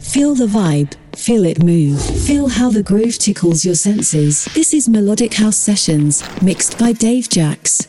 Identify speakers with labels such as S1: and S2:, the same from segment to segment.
S1: Feel the vibe, feel it move, feel how the groove tickles your senses. This is Melodic House Sessions, mixed by Dave
S2: Jax.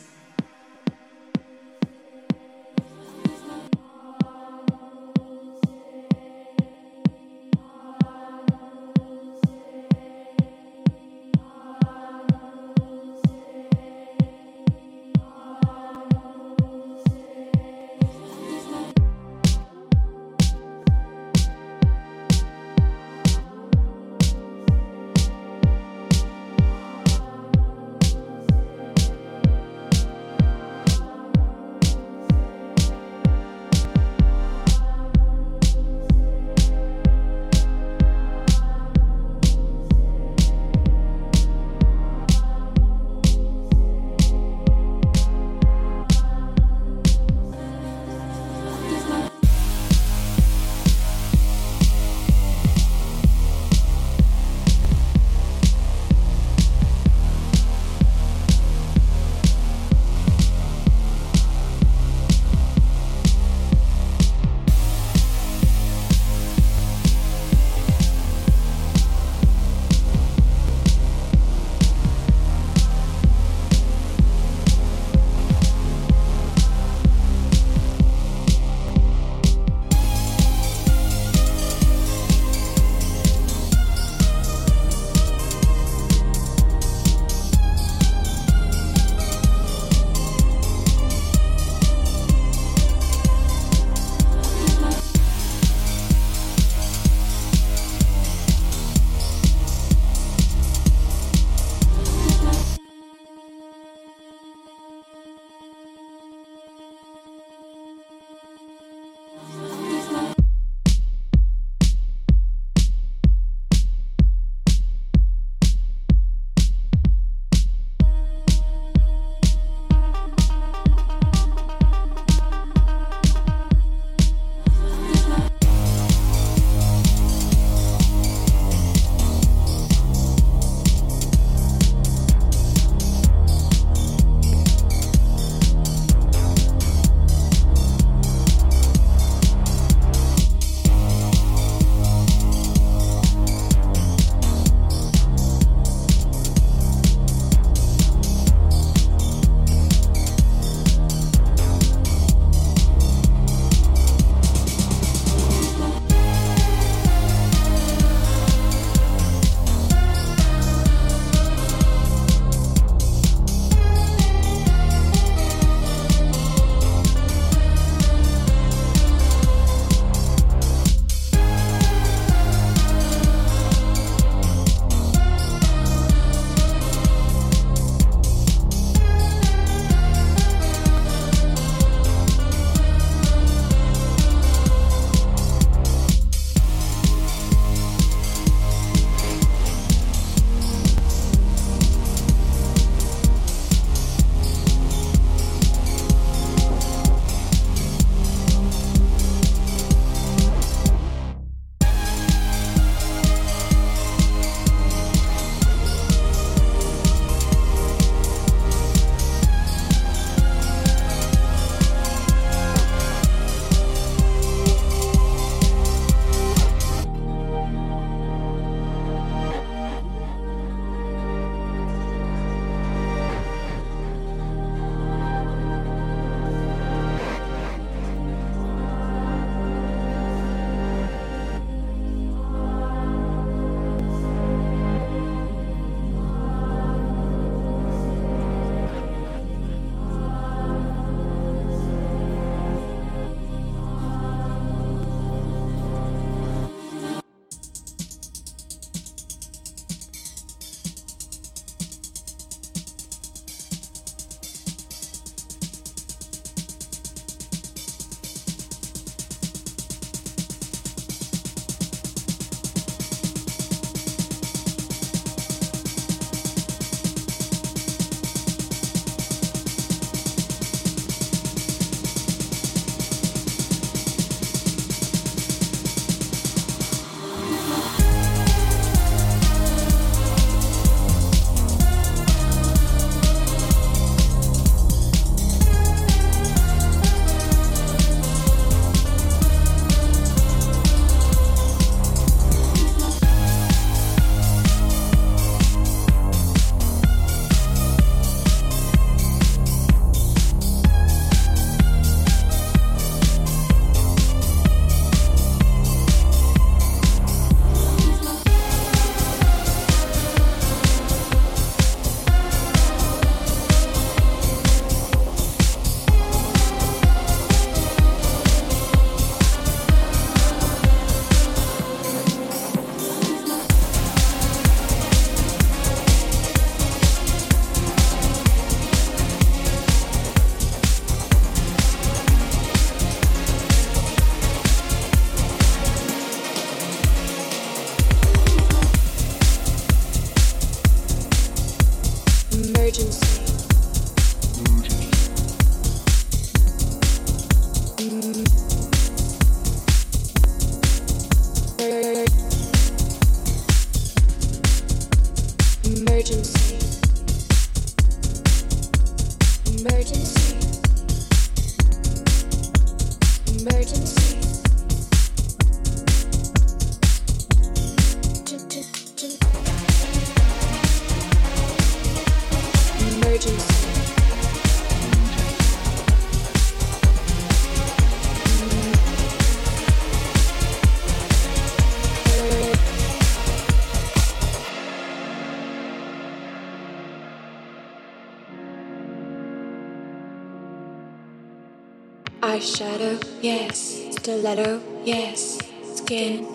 S2: Stiletto, yes. Skin.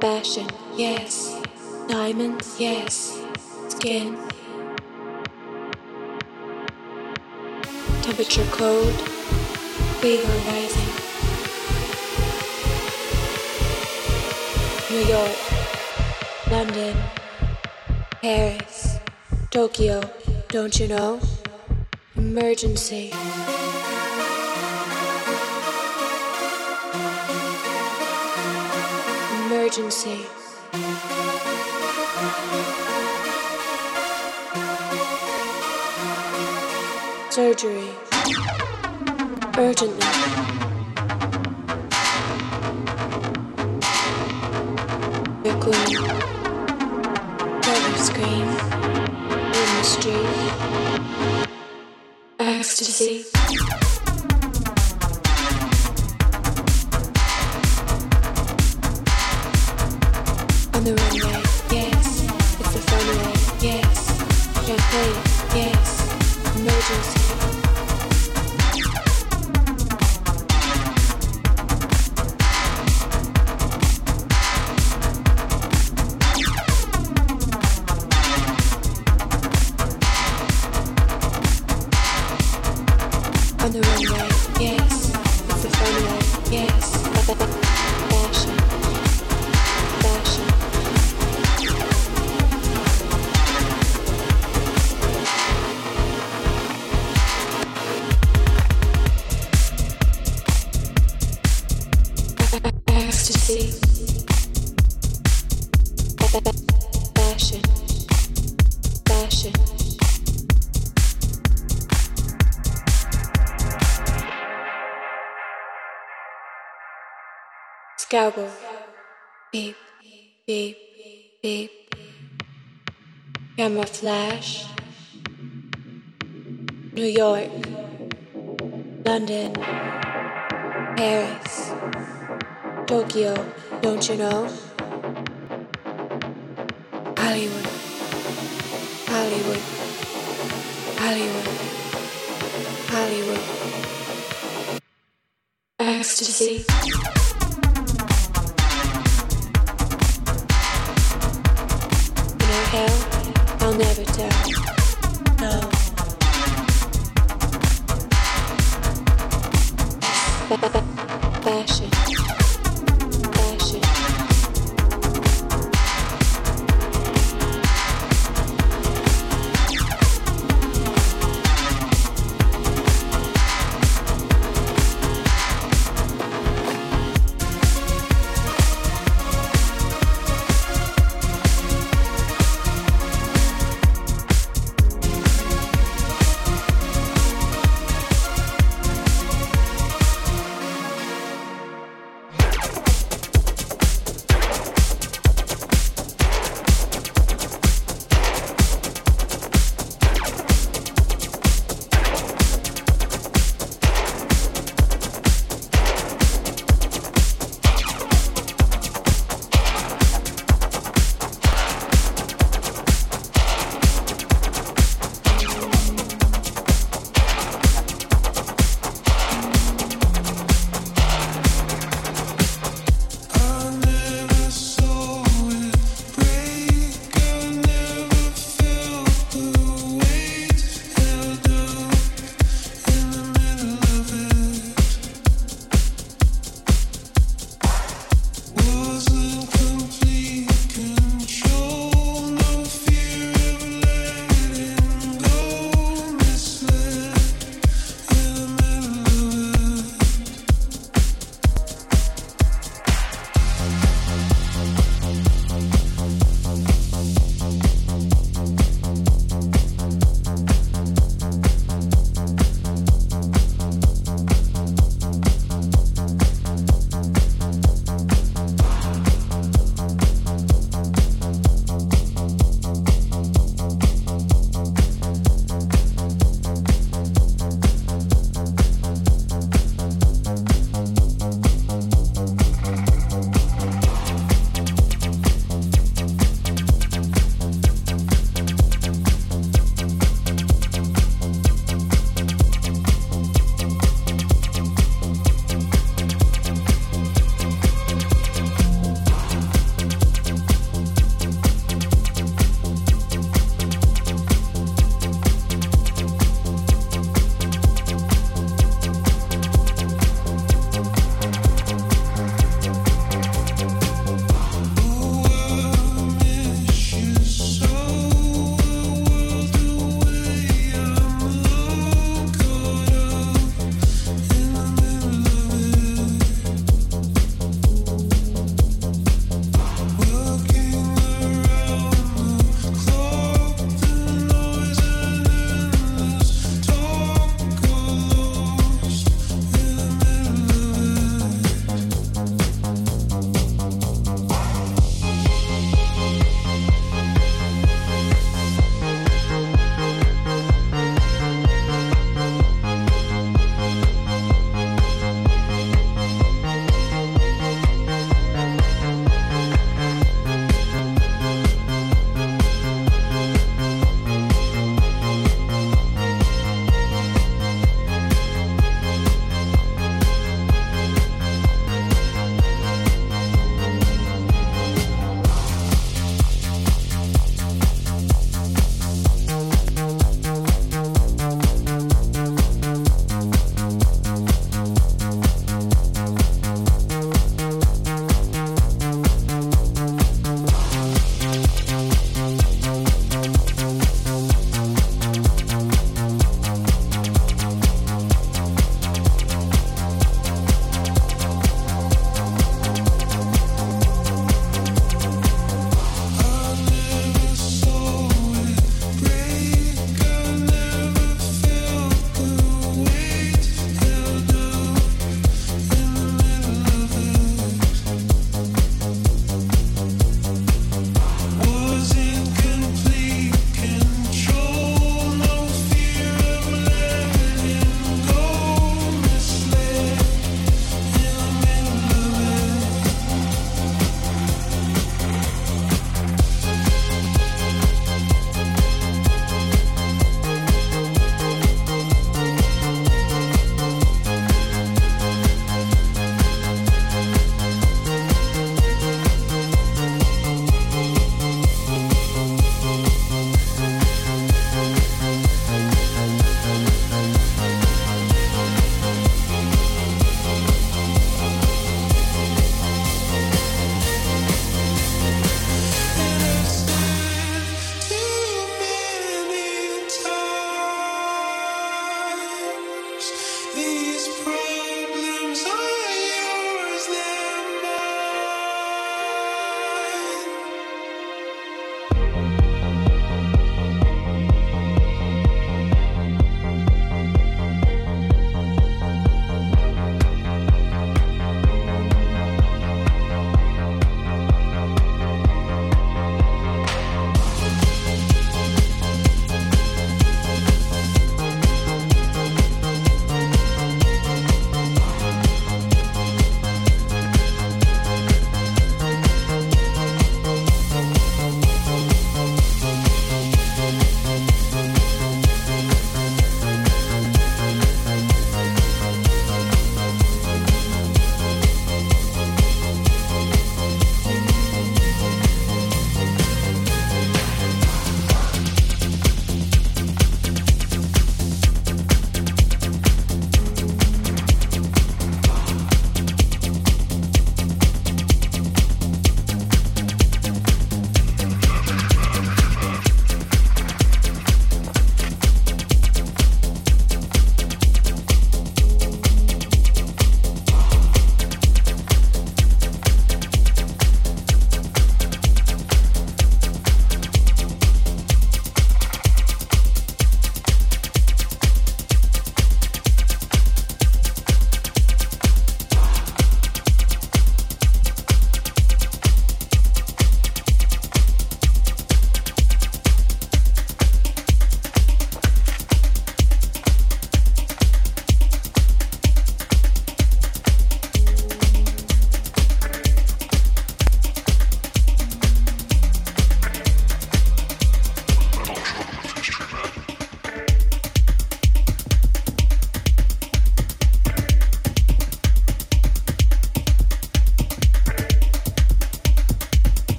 S2: Fashion, yes. Diamonds, yes. Skin. Temperature cold, Fever rising. New York. London. Paris. Tokyo. Don't you know? Emergency. Emergency. Surgery. Urgently. Your queen. Color screen. In the street. Ecstasy. Yes. It's yes. Yes. Emergency. Scalpel. Beep, beep, beep. Camera flash. New York. London. Paris. Tokyo. Don't you know? Hollywood. Hollywood. Hollywood. Hollywood. Ecstasy. Fashion.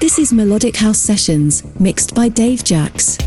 S1: This is Melodic House Sessions, mixed by Dave Jax.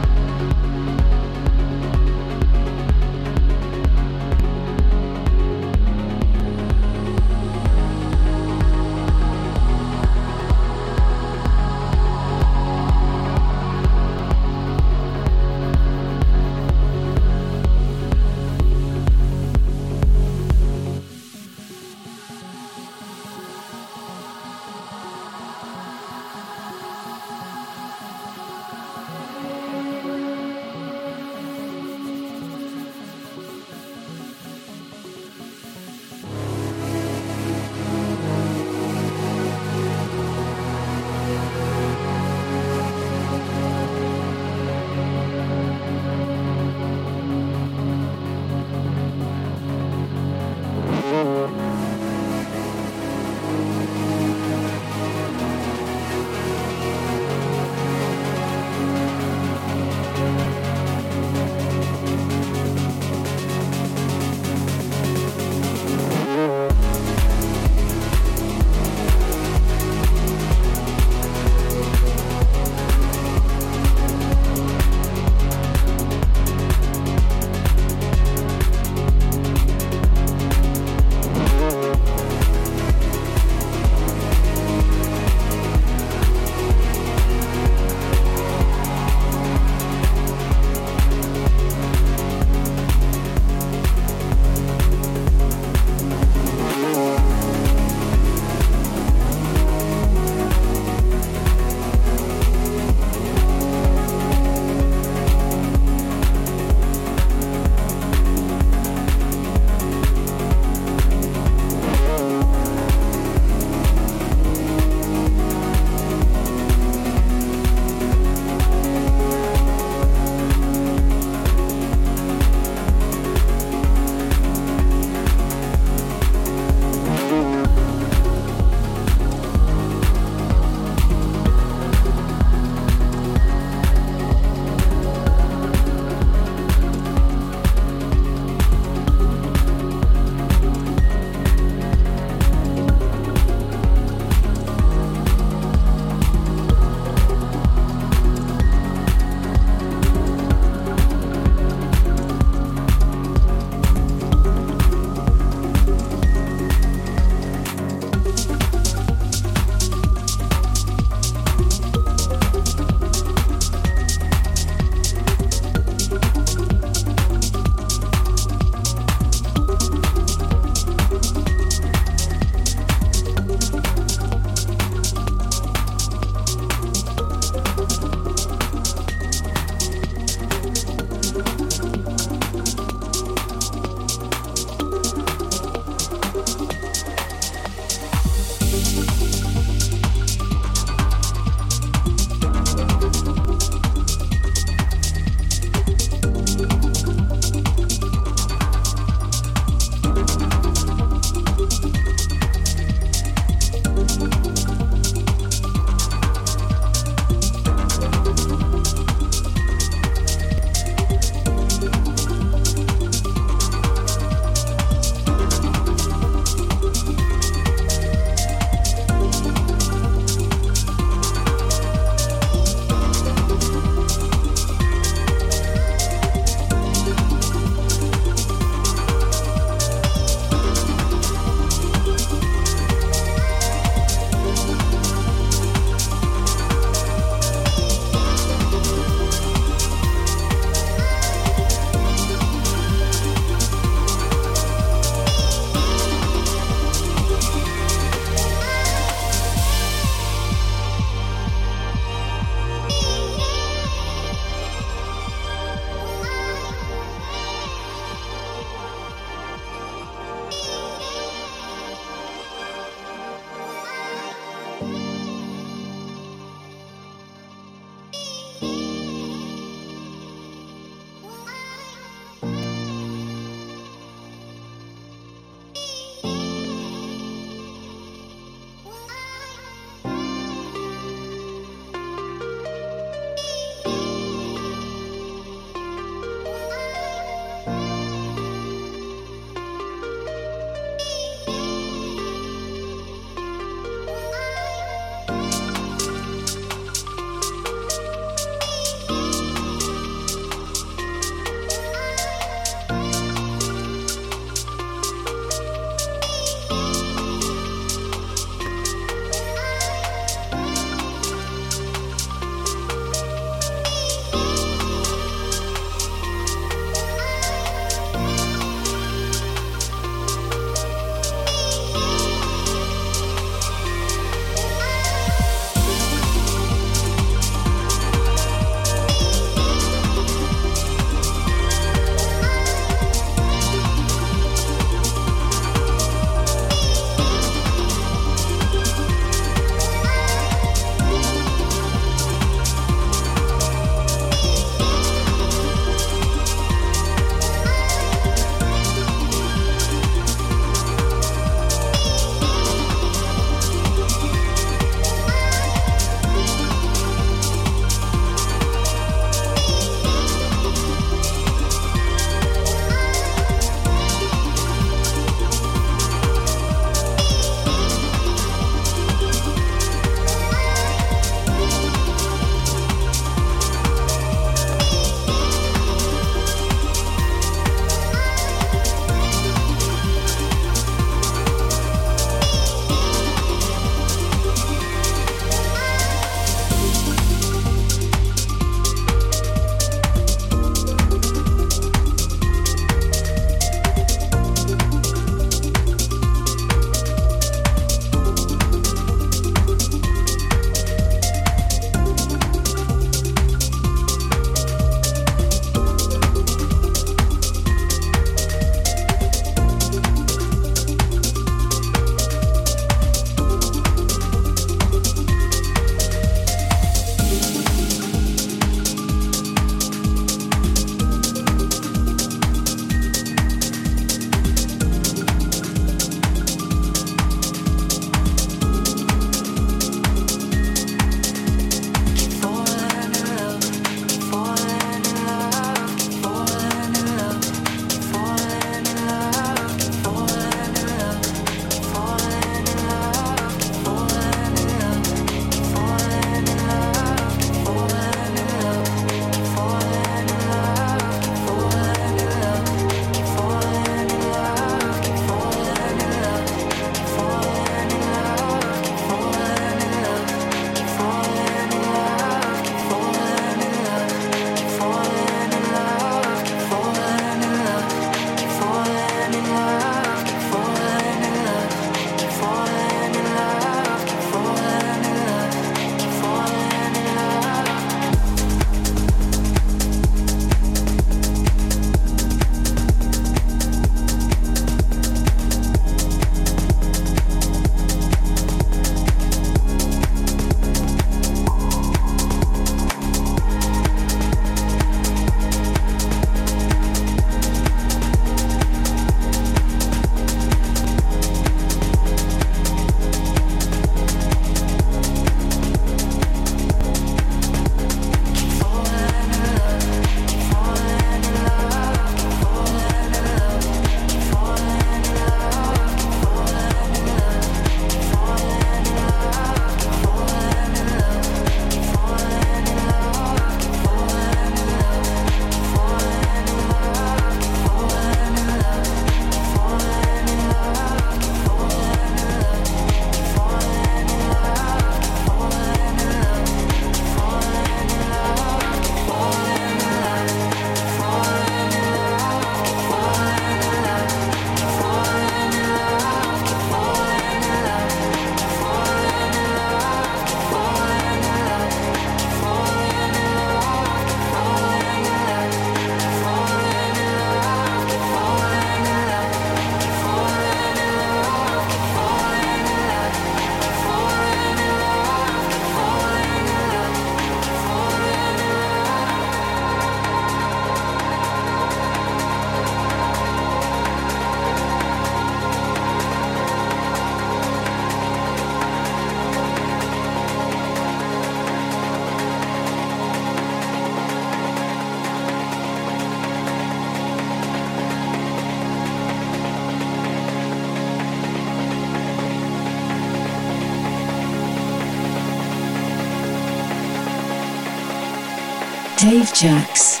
S3: Dave Jax.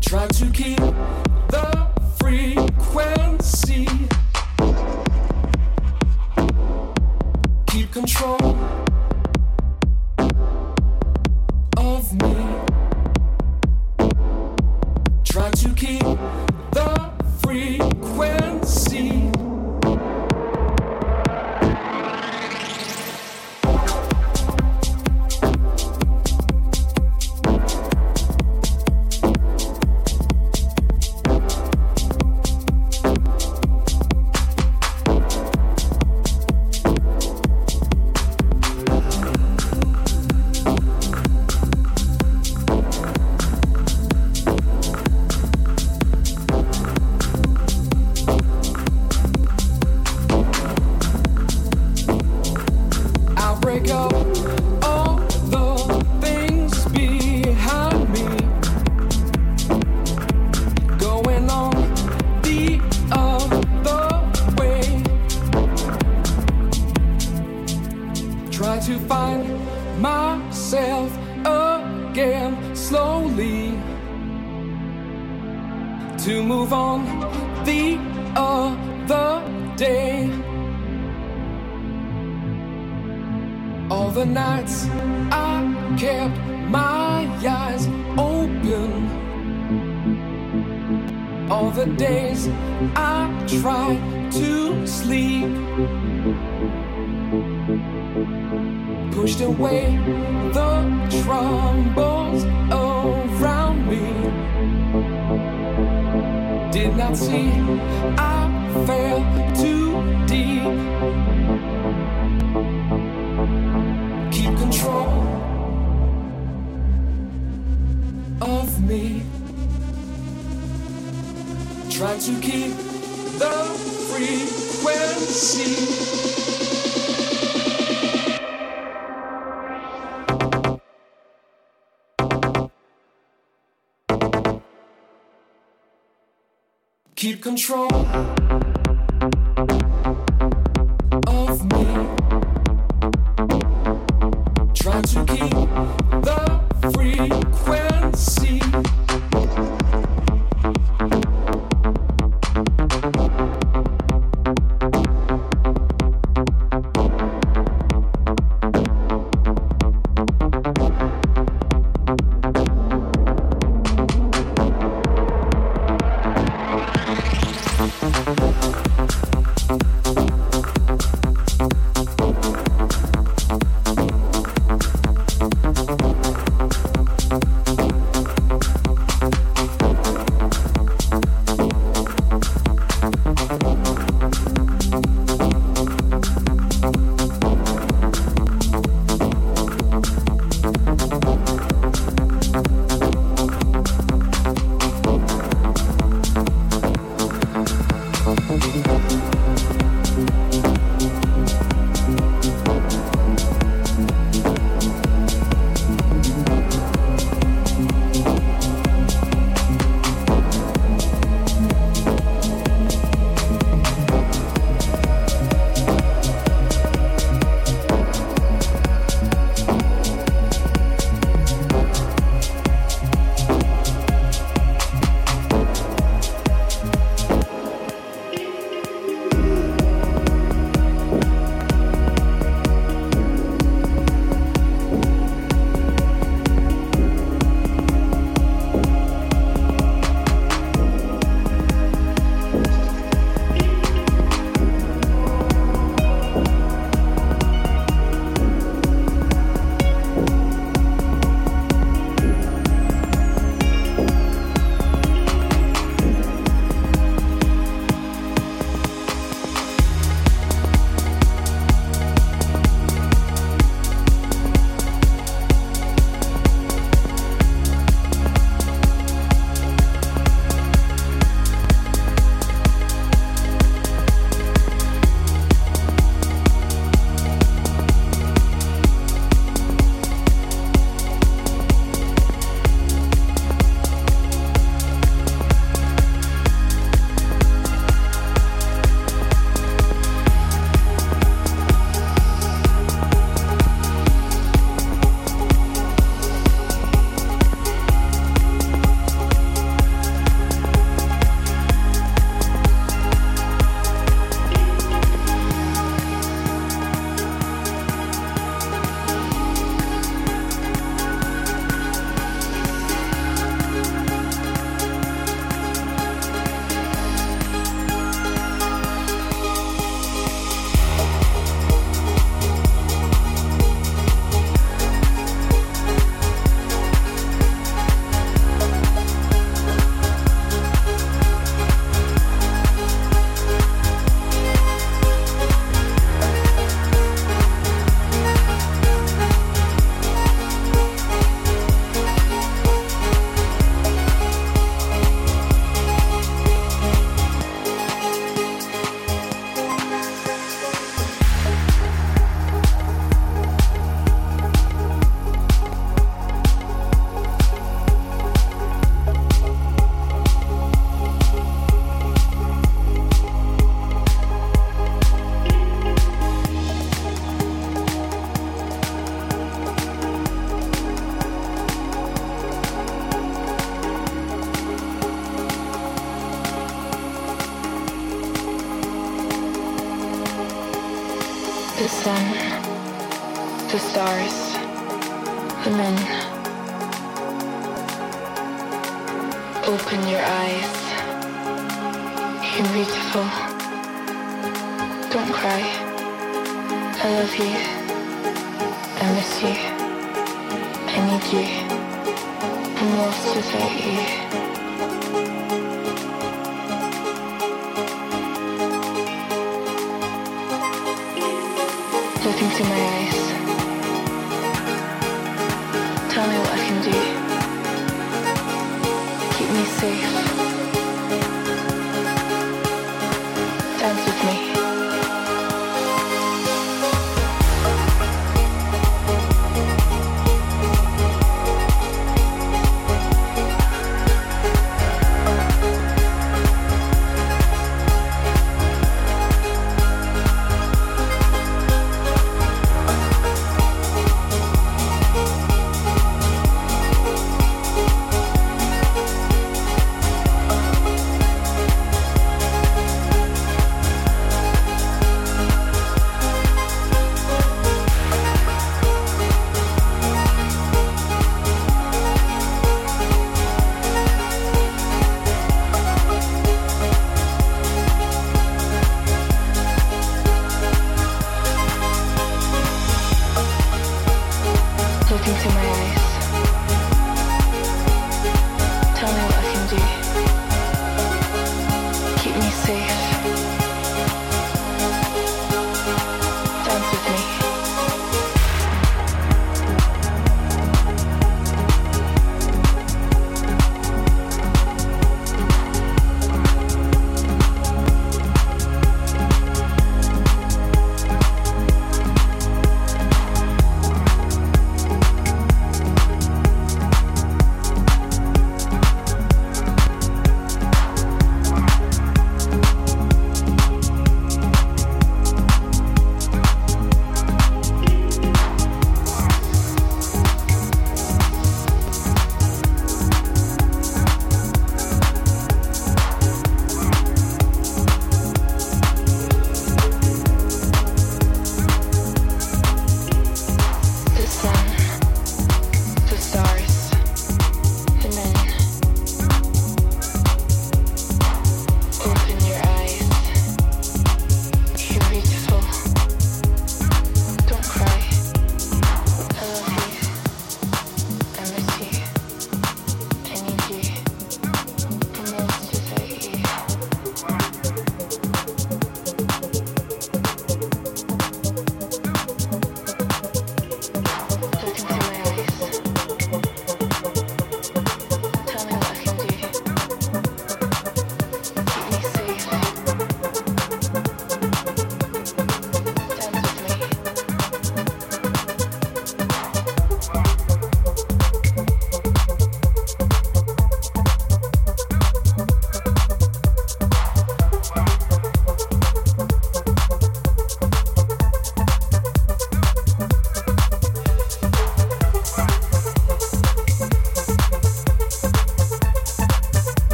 S3: Try to keep the frequency. Keep control. To keep the frequency.
S4: keep control